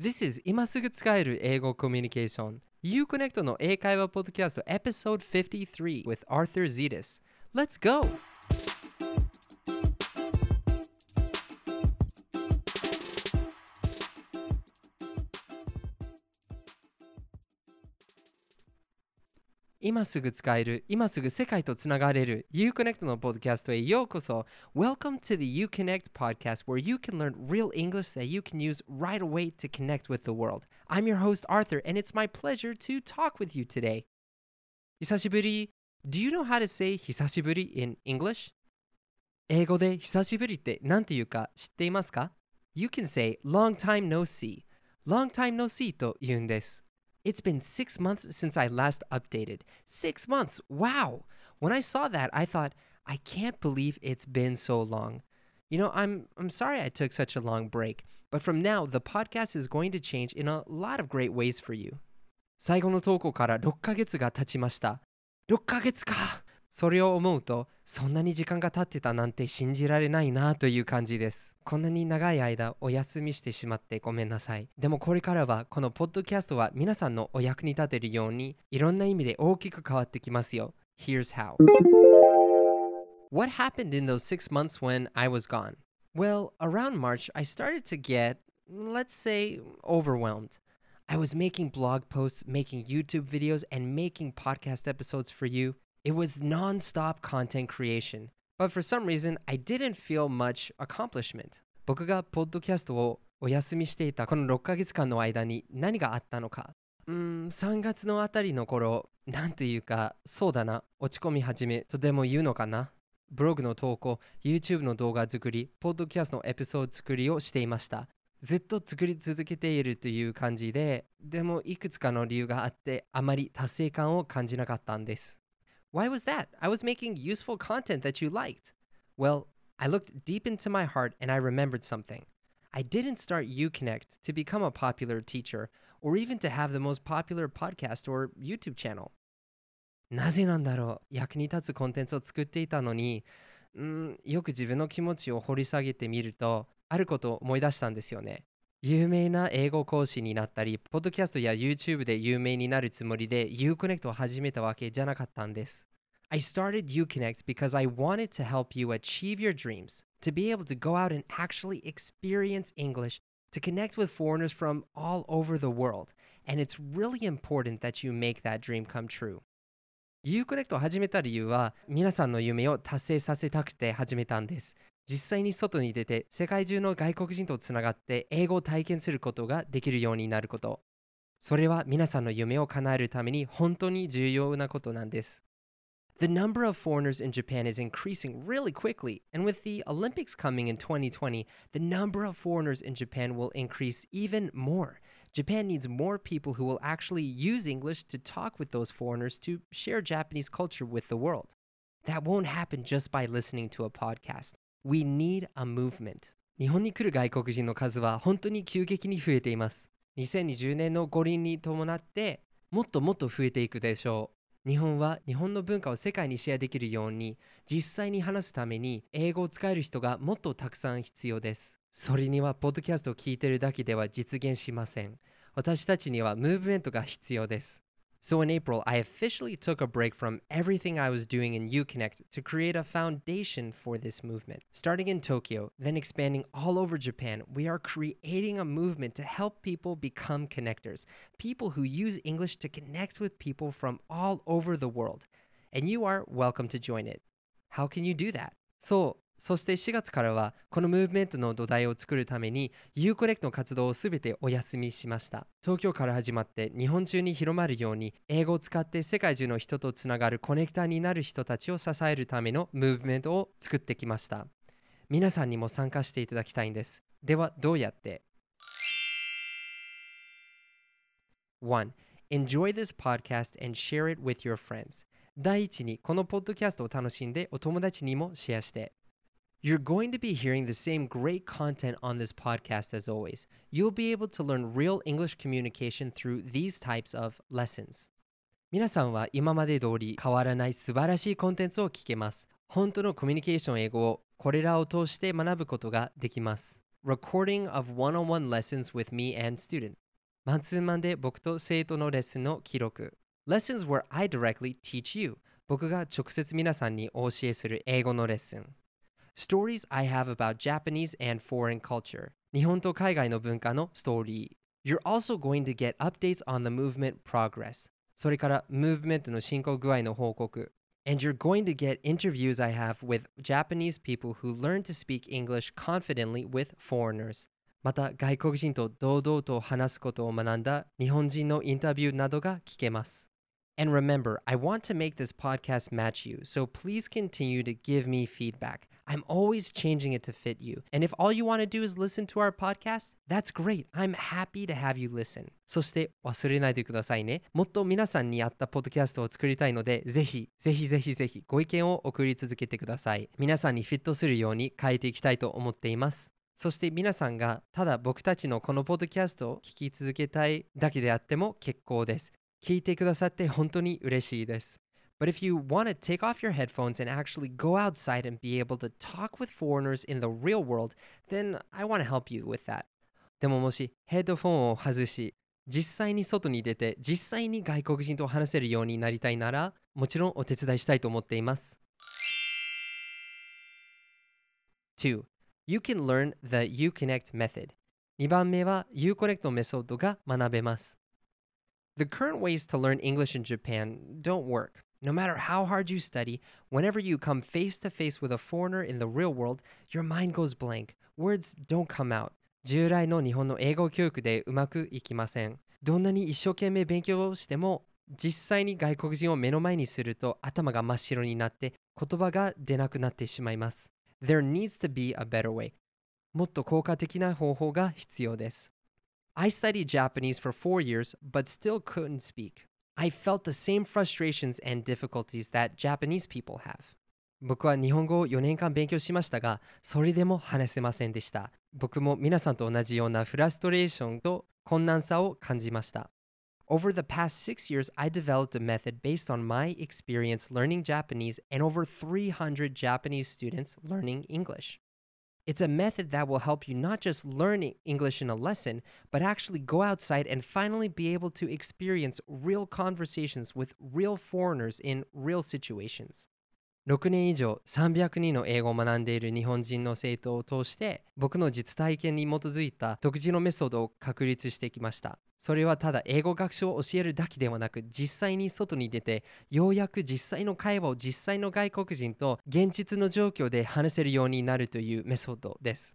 This is 今すぐ使える英語コミュニケーション Uconnect の英会話ポッドキャスト Episode 53 with Arthur Zetas Let's go! 今すぐ使える、今すぐ世界とつながれる Uconnect のポッドキャストへようこそ Welcome to the Uconnect podcast where you can learn real English that you can use right away to connect with the world. I'm your host Arthur and it's my pleasure to talk with you today. 久しぶり Do you know how to say 久しぶり in English? 英語で久しぶりって何て言うか知っていますか ?You can say long time no see. Long time no see と言うんです。 It's been six months since I last updated. Six months! Wow! When I saw that, I thought, I can't believe it's been so long. You know, I'm, I'm sorry I took such a long break, but from now, the podcast is going to change in a lot of great ways for you. 最後の投稿から6ヶ月が経ちました。6ヶ月か それを思うとそんなに時間が経ってたなんて信じられないなという感じですこんなに長い間お休みしてしまってごめんなさいでもこれからはこのポッドキャストは皆さんのお役に立てるようにいろんな意味で大きく変わってきますよ Here's how What happened in those six months when I was gone? Well, around March, I started to get, let's say, overwhelmed. I was making blog posts, making YouTube videos, and making podcast episodes for you. It was non-stop content creation. But for some reason, I didn't feel much accomplishment. 僕がポッドキャストをお休みしていたこの6ヶ月間の間に何があったのか。うん、3月のあたりの頃、なんというか、そうだな、落ち込み始めとでも言うのかな。ブログの投稿、YouTube の動画作り、ポッドキャストのエピソード作りをしていました。ずっと作り続けているという感じで、でもいくつかの理由があって、あまり達成感を感じなかったんです。Why was that? I was making useful content that you liked. Well, I looked deep into my heart and I remembered something. I didn't start UConnect to become a popular teacher or even to have the most popular podcast or YouTube channel. なぜなんだろう役に立つコンテンツを作っていたのに、んよく自分の気持ちを掘り下げてみると、あることを思い出したんですよね。 有名な英語講師になったり、ポッドキャストや YouTube で有名になるつもりで Uconnect を始めたわけじゃなかったんです。I started Uconnect because I wanted to help you achieve your dreams, to be able to go out and actually experience English, to connect with foreigners from all over the world. And it's really important that you make that dream come true. Uconnect を始めた理由は皆さんの夢を達成させたくて始めたんです。実際に外に出て世界中の外国人とつながって英語を体験することができるようになること。それは皆さんの夢を叶えるために本当に重要なことなんです。The number of foreigners in Japan is increasing really quickly, and with the Olympics coming in 2020, the number of foreigners in Japan will increase even more. Japan needs more people who will actually use English to talk with those foreigners to share Japanese culture with the world. That won't happen just by listening to a podcast. We need a movement. 日本に来る外国人の数は本当に急激に増えています。2020年の五輪に伴ってもっともっと増えていくでしょう。日本は日本の文化を世界にシェアできるように実際に話すために英語を使える人がもっとたくさん必要です。 それにはポッドキャストを聞いてるだけでは実現しません。私たちにはムーブメントが必要です。So in April, I officially took a break from everything I was doing in Uconnect to create a foundation for this movement. Starting in Tokyo, then expanding all over Japan, we are creating a movement to help people become connectors, people who use English to connect with people from all over the world. And you are welcome to join it. How can you do that? So, そして4月からはこのムーブメントの土台を作るために Uconnect の活動をすべてお休みしました。東京から始まって日本中に広まるように英語を使って世界中の人とつながるコネクターになる人たちを支えるためのムーブメントを作ってきました。皆さんにも参加していただきたいんです。ではどうやって？1. Enjoy this podcast and share it with your friends. 第一にこのポッドキャストを楽しんでお友達にもシェアして。You're going to be hearing the same great content on this podcast as always. You'll be able to learn real English communication through these types of lessons. 皆さんは今まで通り変わらない素晴らしいコンテンツを聞けます。本当のコミュニケーション英語をこれらを通して学ぶことができます。 recording of one-on-one lessons with me and students マンツーマンで僕と生徒のレッスンの記録 Lessons where I directly teach you 僕が直接皆さんにお教えする英語のレッスン Stories I have about Japanese and foreign culture 日本と海外の文化のストーリー You're also going to get updates on the movement progress それからムーブメントの進行具合の報告 And you're going to get interviews I have with Japanese people who learn to speak English confidently with foreigners また外国人と堂々と話すことを学んだ日本人のインタビューなどが聞けます And remember, I want to make this podcast match you, so please continue to give me feedback. I'm always changing it to fit you. And if all you want to do is listen to our podcast, that's great. I'm happy to have you listen. そして忘れないでくださいね。もっと皆さんに合ったポッドキャストを作りたいので、ぜひ、ぜひぜひぜひご意見を送り続けてください。皆さんにフィットするように変えていきたいと思っています。そして皆さんがただ僕たちのこのポッドキャストを聞き続けたいだけであっても結構です。聞いてくださって本当に嬉しいです。But if you want to take off your headphones and actually go outside and be able to talk with foreigners in the real world, then I want to help you with that. でももしヘッドフォンを外し、実際に外に出て実際に外国人と話せるようになりたいなら、もちろんお手伝いしたいと思っています。2. You can learn the Uconnect method. 2番目は Uconnect のメソッドが学べます。The current ways to learn English in Japan don't work. No matter how hard you study, whenever you come face to face with a foreigner in the real world, your mind goes blank. Words don't come out. 従来の日本の英語教育でうまくいきません。どんなに一生懸命勉強をしても、実際に外国人を目の前にすると頭が真っ白になって言葉が出なくなってしまいます。There needs to be a better way. もっと効果的な方法が必要です。I studied Japanese for four years, but still couldn't speak. I felt the same frustrations and difficulties that Japanese people have. 僕は日本語を4年間勉強しましたが、それでも話せませんでした。僕も皆さんと同じようなフラストレーションと困難さを感じました。Over the past six years, I developed a method based on my experience learning Japanese and over 300 Japanese students learning English. It's a method that will help you not just learn English in a lesson, but actually go outside and finally be able to experience real conversations with real foreigners in real situations. 6年以上300人の英語を学んでいる日本人の生徒を通して僕の実体験に基づいた独自のメソッドを確立してきました。それはただ英語学習を教えるだけではなく実際に外に出てようやく実際の会話を実際の外国人と現実の状況で話せるようになるというメソッドです。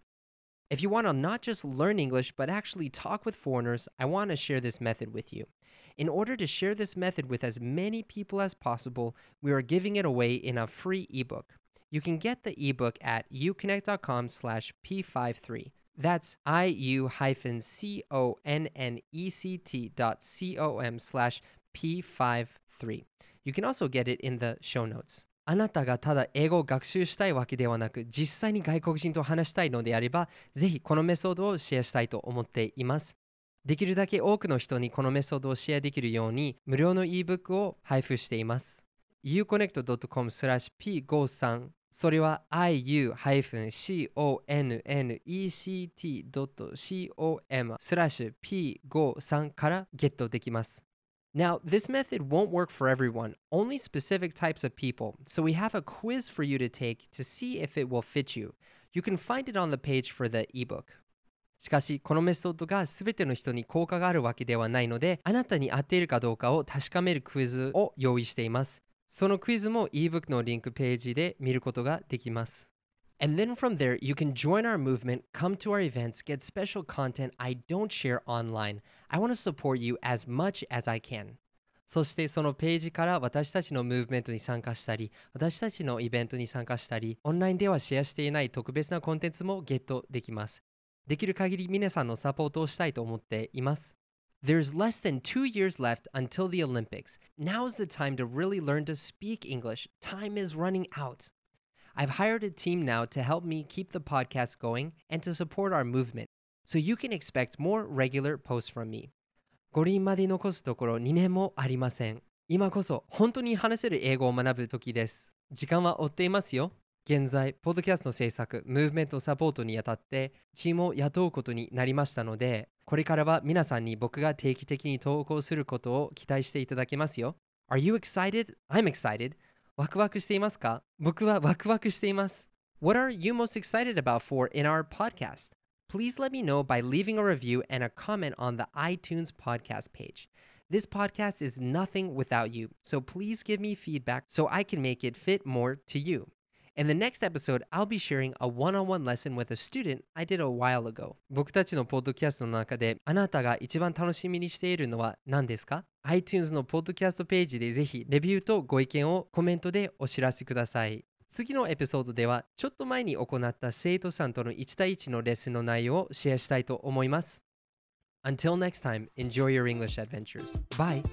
If you want to not just learn English but actually talk with foreigners, I want to share this method with you. In order to share this method with as many people as possible, we are giving it away in a free ebook. You can get the ebook at uconnect.com slash p53. That's iu-connect dot com slash p53. You can also get it in the show notes. あなたがただ英語を学習したいわけではなく、実際に外国人と話したいのであれば、ぜひこのメソッドをシェアしたいと思っています。 できるだけ多くの人にこのメソッドをシェアできるように、無料の ebook を配布しています。uconnect.com スラッシュ p53 それは iu-connect.com スラッシュ P53 からゲットできます。Now, this method won't work for everyone, only specific types of people, so we have a quiz for you to take to see if it will fit you. You can find it on the page for the ebook. しかし、このメソッドが全ての人に効果があるわけではないので、あなたに合っているかどうかを確かめるクイズを用意しています。そのクイズも ebook のリンクページで見ることができます。And then from there, you can join our movement, come to our events, get special content I don't share online. I want to support you as much as I can. そしてそのページから私たちのムーブメントに参加したり、私たちのイベントに参加したり、オンラインではシェアしていない特別なコンテンツもゲットできます。できる限り皆さんのサポートをしたいと思っています。There's less than two years left until the Olympics. Now's the time to really learn to speak English. Time is running out. I've hired a team now to help me keep the podcast going and to support our movement, so you can expect more regular posts from me. 五輪まで残すところ2年もありません。今こそ本当に話せる英語を学ぶ時です。時間は追っていますよ。 現在、ポッドキャストの制作、ムーブメントサポートにあたってチームを雇うことになりましたので、これからは皆さんに僕が定期的に投稿することを期待していただけますよ。Are you excited? I'm excited. ワクワクしていますか僕はワクワクしています。What are you most excited about for in our podcast? Please let me know by leaving a review and a comment on the iTunes podcast page. This podcast is nothing without you, so please give me feedback so I can make it fit more to you. In the next episode, I'll be sharing a one-on-one lesson with a student I did a while ago. 僕たちのポッドキャストの中であなたが一番楽しみにしているのは何ですか ?iTunes のポッドキャストページでぜひレビューとご意見をコメントでお知らせください。次のエピソードではちょっと前に行った生徒さんとの1対1のレッスンの内容をシェアしたいと思います。Until next time, enjoy your English adventures. Bye!